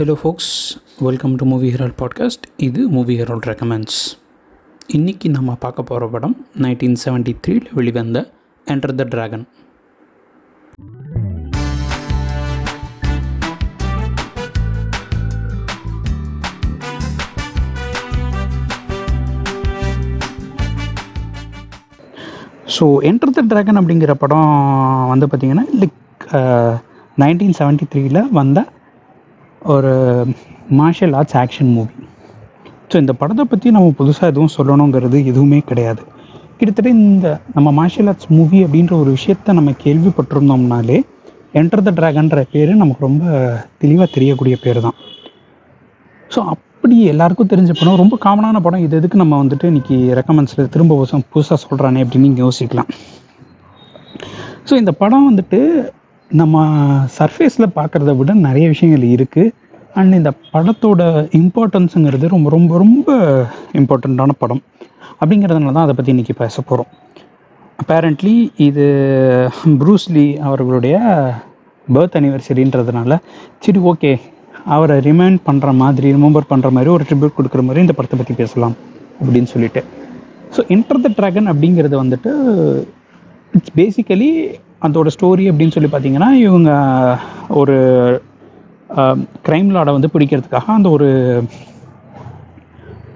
Hello folks welcome to movie herald podcast இது movie Herald recommends இன்றைக்கி நம்ம பார்க்க போகிற படம் நைன்டீன் செவன்ட்டி த்ரீல வெளிவந்த enter the dragon so enter the dragon அப்படிங்கிற படம் வந்து பார்த்திங்கன்னா லைக் நைன்டீன் செவன்ட்டி த்ரீல வந்த ஒரு martial arts action movie so இந்த படத்தை பற்றி நம்ம புதுசாக எதுவும் சொல்லணுங்கிறது எதுவுமே கிடையாது. கிட்டத்தட்ட இந்த நம்ம மார்ஷியல் ஆர்ட்ஸ் மூவி அப்படின்ற ஒரு விஷயத்த நம்ம கேள்விப்பட்டிருந்தோம்னாலே என்டர் த ட்ராகன்ற பேர் நமக்கு ரொம்ப தெளிவாக தெரியக்கூடிய பேர் தான் ஸோ அப்படி எல்லாருக்கும் தெரிஞ்ச படம் ரொம்ப காமனான படம். இது எதுக்கு நம்ம வந்துட்டு இன்னைக்கு ரெக்கமெண்ட்ஸில் திரும்ப வருஷம் புதுசாக சொல்கிறானே அப்படின்னு நீங்கள் யோசிக்கலாம். ஸோ இந்த படம் வந்துட்டு நம்ம சர்ஃபேஸில் பார்க்குறத விட நிறைய விஷயங்கள் இருக்குது அண்ட் இந்த படத்தோட இம்பார்ட்டன்ஸுங்கிறது ரொம்ப ரொம்ப ரொம்ப இம்பார்ட்டண்ட்டான படம். அப்படிங்கிறதுனால தான் அதை பற்றி இன்றைக்கி பேச போகிறோம் அப்பேரண்ட்லி இது ப்ரூஸ்லி அவர்களுடைய பர்த் அனிவர்சரின்றதுனால சரி ஓகே அவரை ரிமைண்ட் பண்ணுற மாதிரி ரிமெம்பர் பண்ணுற மாதிரி ஒரு ட்ரிபியூட் கொடுக்குற மாதிரி இந்த படத்தை பற்றி பேசலாம் அப்படின்னு சொல்லிட்டு. ஸோ இன்டர் த ட்ராகன் அப்படிங்கிறது வந்துட்டு இட்ஸ் பேசிக்கலி அதோட ஸ்டோரி அப்படின்னு சொல்லி பார்த்தீங்கன்னா இவங்க ஒரு க்ரைம் லாடை வந்து பிடிக்கிறதுக்காக அந்த ஒரு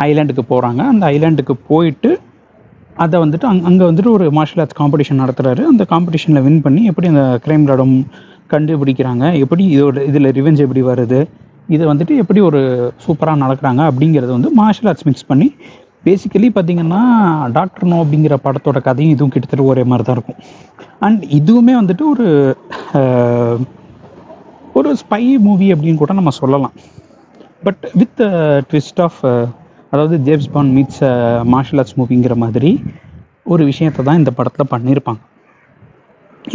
ஐலாண்டுக்கு போகிறாங்க அந்த ஐலாண்டுக்கு போயிட்டு அதை வந்துட்டு அங் அங்கே வந்துட்டு ஒரு மார்ஷியல் ஆர்ட்ஸ் காம்படிஷன் நடத்துகிறாரு அந்த காம்படிஷனில் வின் பண்ணி எப்படி அந்த க்ரைம் லாடம் கண்டுபிடிக்கிறாங்க? எப்படி இதோட இதில் ரிவெஞ்ச் எப்படி வருது? இதை வந்துட்டு எப்படி ஒரு சூப்பராக நடக்கிறாங்க அப்படிங்கிறது வந்து மார்ஷியல் ஆர்ட்ஸ் மிக்ஸ் பண்ணி பேசிக்கலி பார்த்தீங்கன்னா டாக்டர் நோ அப்படிங்கிற படத்தோட கதையும் இதுவும் கிட்டத்தட்ட ஒரே மாதிரி தான் இருக்கும். அண்ட் இதுவுமே வந்துட்டு ஒரு ஒரு ஸ்பை மூவி அப்படின்னு கூட நம்ம சொல்லலாம். பட் வித் ட்விஸ்ட் ஆஃப் அதாவது James Bond meets martial arts மூவிங்கிற மாதிரி ஒரு விஷயத்தை தான் இந்த படத்தில் பண்ணியிருப்பாங்க.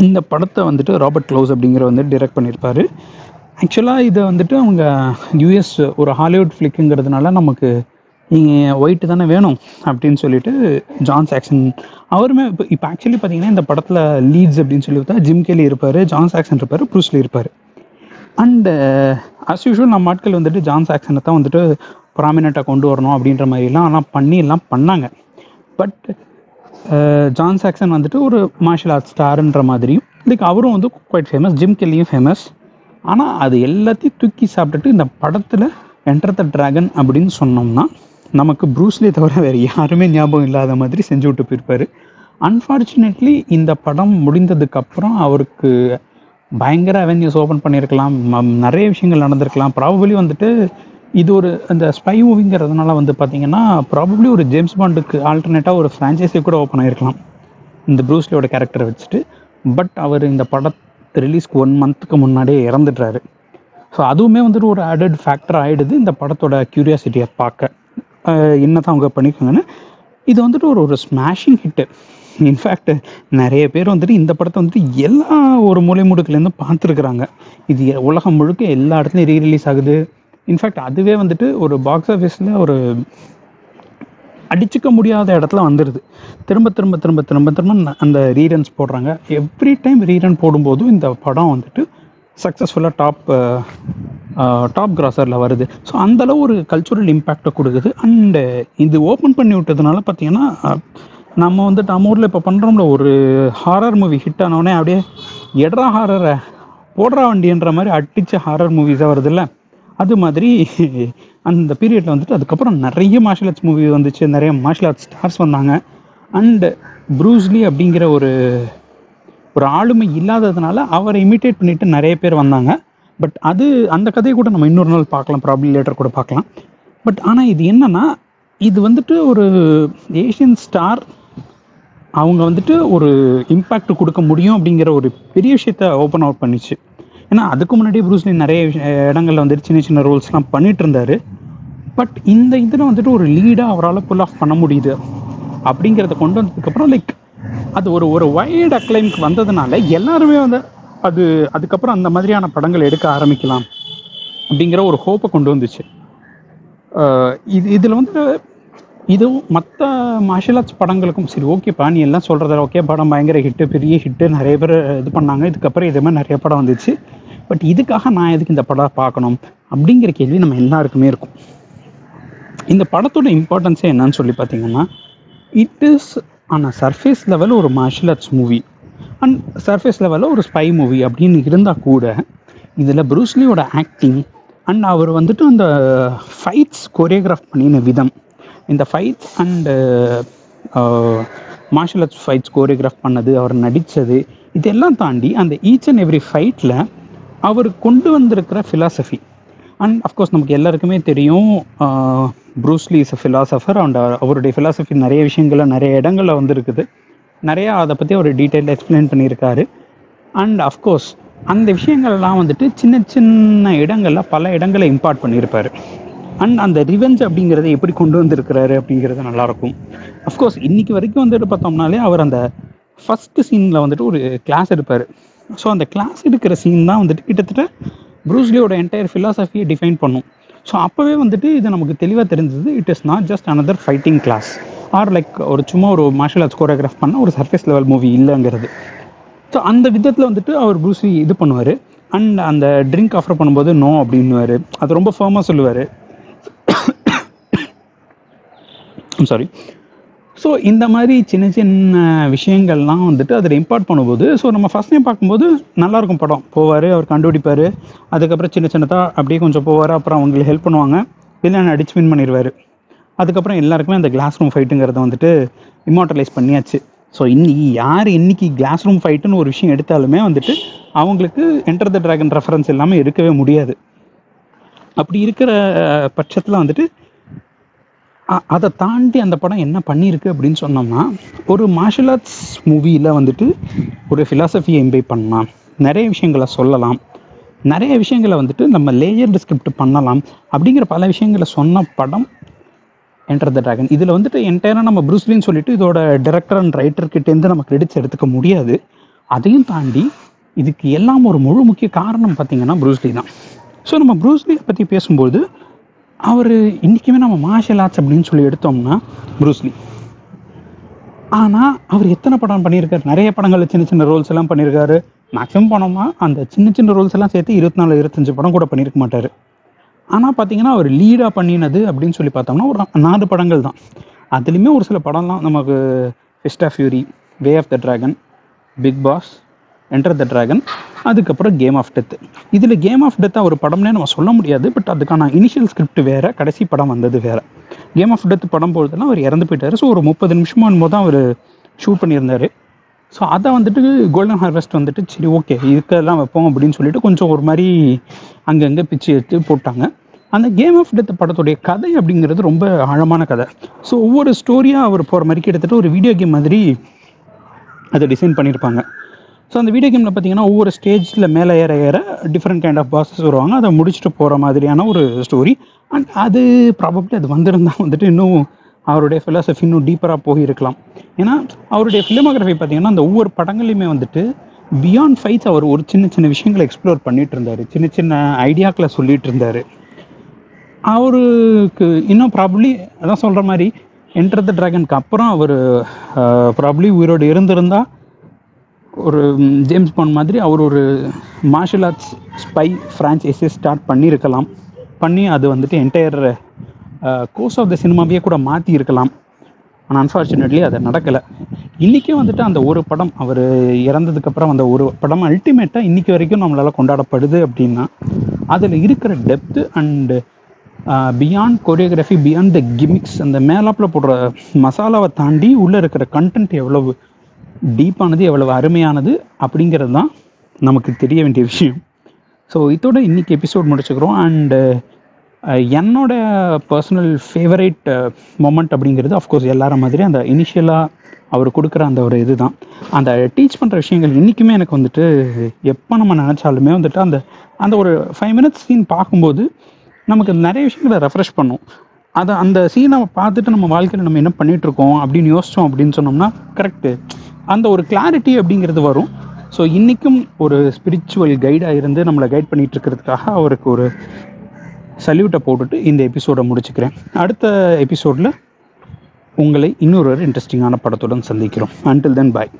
இந்த படத்தை வந்துட்டு ராபர்ட் க்ளோஸ் அப்படிங்கிற வந்து டிரெக்ட் பண்ணியிருப்பார். ஆக்சுவலாக இதை வந்துட்டு அவங்க யூஎஸ் ஒரு ஹாலிவுட் ஃப்ளிக்குங்கிறதுனால நமக்கு நீங்கள் ஒயிட்டு தானே வேணும் அப்படின்னு சொல்லிட்டு ஜான் சாக்சன் அவருமே இப்போ இப்போ ஆக்சுவலி பார்த்தீங்கன்னா இந்த படத்தில் லீட்ஸ் அப்படின்னு சொல்லி பார்த்தா ஜிம் கேலி இருப்பார் ஜான் சாக்சன் இருப்பார் ப்ரூஸ்லி இருப்பார். அண்டு அஸ் யூஷுவல் நம்ம ஆட்கள் வந்துட்டு ஜான் சாக்சனை தான் வந்துட்டு ப்ராமினெண்ட்டாக கொண்டு வரணும் அப்படின்ற மாதிரிலாம் ஆனால் பண்ணி எல்லாம் பண்ணாங்க. பட் ஜான் சாக்சன் வந்துட்டு ஒரு மார்ஷியல் ஆர்ட்ஸ் ஸ்டாருன்ற மாதிரியும் லைக் அவரும் வந்து குவைட் ஃபேமஸ் ஜிம் கெல்லியும் ஃபேமஸ் ஆனால் அது எல்லாத்தையும் தூக்கி சாப்பிட்டுட்டு இந்த படத்தில் என்டர் த ட்ராகன் அப்படின்னு சொன்னோம்னா நமக்கு ப்ரூஸ்லி தவிர வேறு யாருமே ஞாபகம் இல்லாத மாதிரி செஞ்சு விட்டு போயிருப்பார். அன்ஃபார்ச்சுனேட்லி இந்த படம் முடிந்ததுக்கப்புறம் அவருக்கு பயங்கர அவென்யூஸ் ஓப்பன் பண்ணியிருக்கலாம். நிறைய விஷயங்கள் நடந்திருக்கலாம். ப்ராபபிளி வந்துட்டு இது ஒரு அந்த ஸ்பை மூவிங்கிறதுனால வந்து பார்த்தீங்கன்னா ப்ராபப்ளி ஒரு ஜேம்ஸ் பாண்டுக்கு ஆல்டர்னேட்டாக ஒரு ஃப்ரான்ச்சைஸி கூட ஓப்பன் ஆகிருக்கலாம் இந்த ப்ரூஸ்லியோட கேரக்டரை வச்சுட்டு. பட் அவர் இந்த படத்து ரிலீஸ்க்கு ஒன் மந்த்துக்கு முன்னாடியே இறந்துடுறாரு. ஸோ அதுவுமே வந்துட்டு ஒரு ஆடட் ஃபேக்டர் ஆகிடுது இந்த படத்தோட க்யூரியாசிட்டியை பார்க்க. என்ன தான் அவங்க பண்ணிக்கோங்கன்னு இது வந்துட்டு ஒரு ஒரு ஸ்மாஷிங் ஹிட்டு இன்ஃபேக்ட் நிறைய பேர் வந்துட்டு இந்த படத்தை வந்துட்டு எல்லா ஒரு மூலை முடுக்குலேருந்து பார்த்துருக்குறாங்க. இது உலகம் முழுக்க எல்லா இடத்துலையும் ரீ ரிலீஸ் ஆகுது. இன்ஃபேக்ட் அதுவே வந்துட்டு ஒரு பாக்ஸ் ஆஃபீஸில் ஒரு அடிச்சுக்க முடியாத இடத்துல வந்துடுது திரும்ப திரும்ப திரும்ப திரும்ப திரும்ப அந்த ரீரன்ஸ் போடுறாங்க. எவ்ரி டைம் ரீரன் போடும்போதும் இந்த படம் வந்துட்டு சக்ஸஸ்ஃபுல்லாக டாப் டாப் கிராசரில் வருது. ஸோ அந்தளவு ஒரு கல்ச்சுரல் இம்பேக்டை கொடுக்குது. அண்டு இது ஓப்பன் பண்ணி விட்டதுனால பார்த்தீங்கன்னா நம்ம வந்துட்டு நம்ம ஊரில் இப்போ பண்ணுறோம்ல ஒரு ஹாரர் மூவி ஹிட் ஆனவுடனே அப்படியே எட்ரா ஹாரரை போடுறா வண்டின்ற மாதிரி அடித்த ஹாரர் மூவிஸாக வருதுல்ல அது மாதிரி அந்த பீரியடில் வந்துட்டு அதுக்கப்புறம் நிறைய மார்ஷியல் ஆர்ட்ஸ் மூவி வந்துச்சு. நிறைய மார்ஷியல் ஆர்ட்ஸ் ஸ்டார்ஸ் வந்தாங்க. அண்டு ப்ரூஸ்லி அப்படிங்கிற ஒரு ஒரு ஆளுமை இல்லாததுனால அவரை இமிட்டேட் பண்ணிட்டு நிறைய பேர் வந்தாங்க. பட் அது அந்த கதையை கூட நம்ம இன்னொரு நாள் பார்க்கலாம். ப்ராப்ளம் லேட்டர் கூட பார்க்கலாம். பட் ஆனால் இது என்னன்னா இது வந்துட்டு ஒரு ஏஷியன் ஸ்டார் அவங்க வந்துட்டு ஒரு இம்பேக்ட் கொடுக்க முடியும் அப்படிங்கிற ஒரு பெரிய விஷயத்த ஓப்பன் அவுட் பண்ணிச்சு. ஏன்னா அதுக்கு முன்னாடி ப்ரூஸ்லி நிறைய இடங்களில் வந்துட்டு சின்ன சின்ன ரோல்ஸ்லாம் பண்ணிட்டு இருந்தாரு. பட் இந்த இதில் வந்துட்டு ஒரு லீடாக அவரால் புல் ஆஃப் பண்ண முடியுது. அப்படிங்கிறத கொண்டு வந்ததுக்கப்புறம் லைக் அது ஒரு ஒரு வைல்டு அக்ளைமுக்கு வந்ததுனால எல்லாருமே வந்து அது அதுக்கப்புறம் அந்த மாதிரியான படங்கள் எடுக்க ஆரம்பிக்கலாம் அப்படிங்கிற ஒரு ஹோப்பை கொண்டு வந்துச்சு. இது இதில் வந்து இதுவும் மற்ற மார்ஷியல் ஆர்ட்ஸ் படங்களுக்கும் சரி ஓகேப்பா நீ எல்லாம் சொல்கிறத ஓகே படம் பயங்கர ஹிட்டு பெரிய ஹிட்டு நிறைய பேர் இது பண்ணாங்க. இதுக்கப்புறம் இதே மாதிரி நிறைய படம் வந்துச்சு. பட் இதுக்காக நான் எதுக்கு இந்த படம் பார்க்கணும் அப்படிங்கிற கேள்வி நம்ம எல்லாருக்குமே இருக்கும். இந்த படத்தோட இம்பார்ட்டன்ஸே என்னன்னு சொல்லி பார்த்தீங்கன்னா it is on a surface level ஒரு martial arts movie and surface லெவலில் ஒரு ஸ்பை மூவி அப்படின்னு இருந்தால் கூட இதில் ப்ரூஸ்லியோட ஆக்டிங் அண்ட் அவர் வந்துட்டு அந்த ஃபைட்ஸ் கொரியோகிராஃப் பண்ணின விதம். இந்த fights and martial arts fights choreograph பண்ணது அவர் நடித்தது இதெல்லாம் தாண்டி அந்த ஈச் அண்ட் எவ்ரி ஃபைட்டில் அவர் கொண்டு வந்திருக்கிற ஃபிலாசபி அண்ட் அஃப்கோர்ஸ் நமக்கு எல்லாருக்குமே தெரியும் Bruce Lee is a philosopher and அவருடைய ஃபிலாசபி நிறைய விஷயங்கள நிறைய இடங்களில் வந்துருக்குது. நிறையா அதை பற்றி ஒரு டீட்டெயில் எக்ஸ்பிளைன் பண்ணியிருக்காரு. அண்ட் அஃப்கோர்ஸ் அந்த விஷயங்கள்லாம் வந்துட்டு சின்ன சின்ன இடங்களில் பல இடங்களை இம்பார்ட் பண்ணியிருப்பார். அண்ட் அந்த ரிவெஞ்ச் அப்படிங்கிறத எப்படி கொண்டு வந்திருக்கிறாரு அப்படிங்கிறது நல்லாயிருக்கும். அஃப்கோர்ஸ் இன்றைக்கி வரைக்கும் வந்துட்டு பார்த்தோம்னாலே அவர் அந்த ஃபஸ்ட்டு சீனில் வந்துட்டு ஒரு கிளாஸ் எடுப்பார். ஸோ அந்த கிளாஸ் எடுக்கிற சீன் தான் வந்துட்டு கிட்டத்தட்ட ப்ரூஸ்லியோட என்டையர் ஃபிலாசபியை டிஃபைன் பண்ணும். ஸோ அப்போவே வந்துட்டு இது நமக்கு தெளிவாக தெரிஞ்சது it is not just another fighting class or like ஒரு சும்மா ஒரு மார்ஷல் ஆர்ட்ஸ் கோரியோகிராஃப் பண்ண ஒரு சர்ஃபேஸ் லெவல் மூவி இல்லைங்கிறது. ஸோ அந்த விதத்தில் வந்துட்டு அவர் ப்ரூஸ்லி இது பண்ணுவார். அண்ட் அந்த ட்ரிங்க் ஆஃபர் பண்ணும்போது நோ அப்படின்னுவார். அது ரொம்ப ஃபேமாக சொல்லுவார். சாரி ஸோ இந்த மாதிரி சின்ன சின்ன விஷயங்கள்லாம் வந்துட்டு அதில் இம்பார்ட் பண்ணும்போது ஸோ நம்ம ஃபஸ்ட் டைம் பார்க்கும்போது நல்லாயிருக்கும் படம். போவார் அவர் கண்டுபிடிப்பார். அதுக்கப்புறம் சின்ன சின்னதாக அப்படியே கொஞ்சம் போவார். அப்புறம் அவங்களுக்கு ஹெல்ப் பண்ணுவாங்க. வில்லன் அடிச்சு வின் பண்ணிடுவார் அதுக்கப்புறம் எல்லாருக்குமே அந்த கிளாஸ் ரூம் ஃபைட்டுங்கிறத வந்துட்டு இம்மார்டலைஸ் பண்ணியாச்சு. ஸோ இன்னைக்கு யார் இன்னைக்கு கிளாஸ் ரூம் ஃபைட்டுன்னு ஒரு விஷயம் எடுத்தாலுமே வந்துட்டு அவங்களுக்கு என்டர் த ட்ராகன் ரெஃபரன்ஸ் இல்லாமல் இருக்கவே முடியாது. அப்படி இருக்கிற பட்சத்தில் வந்துட்டு அதை தாண்டி அந்த படம் என்ன பண்ணியிருக்கு அப்படின்னு சொன்னோம்னா ஒரு மார்ஷல் ஆர்ட்ஸ் மூவியில் வந்துட்டு ஒரு ஃபிலாசபியை எம்பை பண்ணலாம். நிறைய விஷயங்களை சொல்லலாம். நிறைய விஷயங்களை வந்துட்டு நம்ம லேயர் டிஸ்கிரிப்ட் பண்ணலாம். அப்படிங்கிற பல விஷயங்களை சொன்ன படம் என்டர் த ட்ராகன் இதில் வந்துட்டு என்டையராக நம்ம ப்ரூஸ்லின்னு சொல்லிட்டு இதோட டேரக்டர் அண்ட் ரைட்டர்கிட்டேருந்து நம்ம கிரெடிட்ஸ் எடுத்துக்க முடியாது. அதையும் தாண்டி இதுக்கு எல்லாம் ஒரு முழு முக்கிய காரணம் பார்த்தீங்கன்னா ப்ரூஸ்லி தான். ஸோ நம்ம ப்ரூஸ்லியை பற்றி பேசும்போது அவர் இன்றைக்குமே நம்ம மார்ஷல் ஆர்ட்ஸ் அப்படின்னு சொல்லி எடுத்தோம்னா ப்ரூஸ்லி ஆனால் அவர் எத்தனை படம் பண்ணியிருக்காரு? நிறைய படங்களில் சின்ன சின்ன ரோல்ஸ் எல்லாம் பண்ணியிருக்காரு. மேக்ஸிமம் படமாக அந்த சின்ன சின்ன ரோல்ஸ் எல்லாம் சேர்த்து இருபத்தி நாலு இருபத்தஞ்சு படம் கூட பண்ணியிருக்க மாட்டார். ஆனால் பார்த்தீங்கன்னா அவர் லீடாக பண்ணினது அப்படின்னு சொல்லி பார்த்தோம்னா ஒரு நாலு படங்கள் தான். அதுலேயுமே ஒரு சில படம்லாம் நமக்கு fist of fury way of the dragon big boss enter the dragon அதுக்கப்புறம் கேம் ஆஃப் டெத் இதில் கேம் ஆஃப் டெத்தாக ஒரு படம்னே நம்ம சொல்ல முடியாது. பட் அதுக்கான இனிஷியல் ஸ்கிரிப்ட் வேறு கடைசி படம் வந்தது வேறு. கேம் ஆஃப் டெத் படம் போகிறதுலாம் அவர் இறந்து போயிட்டார். ஸோ ஒரு முப்பது நிமிஷமாக போது தான் அவர் ஷூட் பண்ணியிருந்தார். ஸோ அதை வந்துட்டு கோல்டன் ஹார்வெஸ்ட் வந்துட்டு சரி ஓகே இதுக்கெல்லாம் வைப்போம் அப்படின்னு சொல்லிட்டு கொஞ்சம் ஒரு மாதிரி அங்கங்கே பிச்சு எடுத்து போட்டாங்க. அந்த கேம் ஆஃப் டெத் படத்துடைய கதை அப்படிங்கிறது ரொம்ப ஆழமான கதை. ஸோ ஒவ்வொரு ஸ்டோரியாக அவர் போகிற மாதிரி கிட்டத்தட்ட ஒரு வீடியோ கேம் மாதிரி அதை டிசைன் பண்ணியிருப்பாங்க ஸோ அந்த வீடியோ கேமில் பார்த்தீங்கன்னா ஒவ்வொரு ஸ்டேஜில் மேலே ஏற ஏற டிஃப்ரெண்ட் கைண்ட் ஆஃப் பாசஸ் வருவாங்க. அதை முடிச்சுட்டு போகிற மாதிரியான ஒரு ஸ்டோரி அண்ட் அது ப்ராபப்ளி அது வந்திருந்தால் வந்துட்டு இன்னும் அவருடைய ஃபிலாசபி இன்னும் டீப்பராக போயிருக்கலாம். ஏன்னா அவருடைய ஃபிலிமோகிராஃபி பார்த்தீங்கன்னா அந்த ஒவ்வொரு படங்களையுமே வந்துட்டு பியாண்ட் ஃபைட்ஸ் அவர் ஒரு சின்ன சின்ன விஷயங்களை எக்ஸ்ப்ளோர் பண்ணிட்டு இருந்தார். சின்ன சின்ன ஐடியாக்களை சொல்லிட்டு இருந்தார். அவருக்கு இன்னும் ப்ராப்ளி அதான் சொல்கிற மாதிரி என்டர் த ட்ராகனுக்கு அப்புறம் அவர் ப்ராப்ளி உயிரோடு இருந்திருந்தால் ஒரு ஜேம்ஸ் பாண்ட் மாதிரி அவர் ஒரு மார்ஷல் ஆர்ட்ஸ் ஸ்பை ஃப்ரான்ச்சைஸே ஸ்டார்ட் பண்ணியிருக்கலாம். பண்ணி அது வந்துட்டு என்டையர் கோர்ஸ் ஆஃப் த சினிமாவையே கூட மாற்றி இருக்கலாம் ஆனால் அன்ஃபார்ச்சுனேட்லி அது நடக்கலை. இன்றைக்கும் வந்துட்டு அந்த ஒரு படம் அவர் இறந்ததுக்கப்புறம் அந்த ஒரு படம் அல்டிமேட்டாக இன்றைக்கி வரைக்கும் நம்மளால் கொண்டாடப்படுது அப்படின்னா அதில் இருக்கிற depth and beyond choreography beyond the gimmicks அந்த மேலாப்பில் போடுற மசாலாவை தாண்டி உள்ளே இருக்கிற கண்டென்ட் எவ்வளவு டீப்பானது எவ்வளவு அருமையானது அப்படிங்கிறது தான் நமக்கு தெரிய வேண்டிய விஷயம். ஸோ இதோட இன்றைக்கி எபிசோட் முடிச்சுக்கிறோம். அண்டு என்னோட பர்சனல் ஃபேவரேட் மொமெண்ட் அப்படிங்கிறது அஃப்கோர்ஸ் எல்லார மாதிரி அந்த இனிஷியலாக அவர் கொடுக்குற அந்த ஒரு இது தான் அந்த டீச் பண்ணுற விஷயங்கள் இன்றைக்குமே எனக்கு வந்துட்டு எப்போ நம்ம நினச்சாலுமே வந்துட்டு அந்த அந்த ஒரு ஃபைவ் மினிட்ஸ் சீன் பார்க்கும்போது நமக்கு நிறைய விஷயங்களை ரெஃப்ரெஷ் பண்ணும். அதை அந்த சீனை பார்த்துட்டு நம்ம வாழ்க்கையில் நம்ம என்ன பண்ணிகிட்ருக்கோம் அப்படின்னு யோசித்தோம் அப்படின்னு சொன்னோம்னா கரெக்டு அந்த ஒரு கிளாரிட்டி அப்படிங்கிறது வரும். ஸோ இன்றைக்கும் ஒரு ஸ்பிரிச்சுவல் கைடாக இருந்து நம்மளை கைட் பண்ணிகிட்டு இருக்கிறதுக்காக அவருக்கு ஒரு சல்யூட்டை போட்டுட்டு இந்த எபிசோடை முடிச்சுக்கிறேன். அடுத்த எபிசோடில் உங்களை இன்னொரு இன்ட்ரெஸ்டிங்கான படத்துடன் சந்திக்கிறோம். அன்டில் தென் பாய்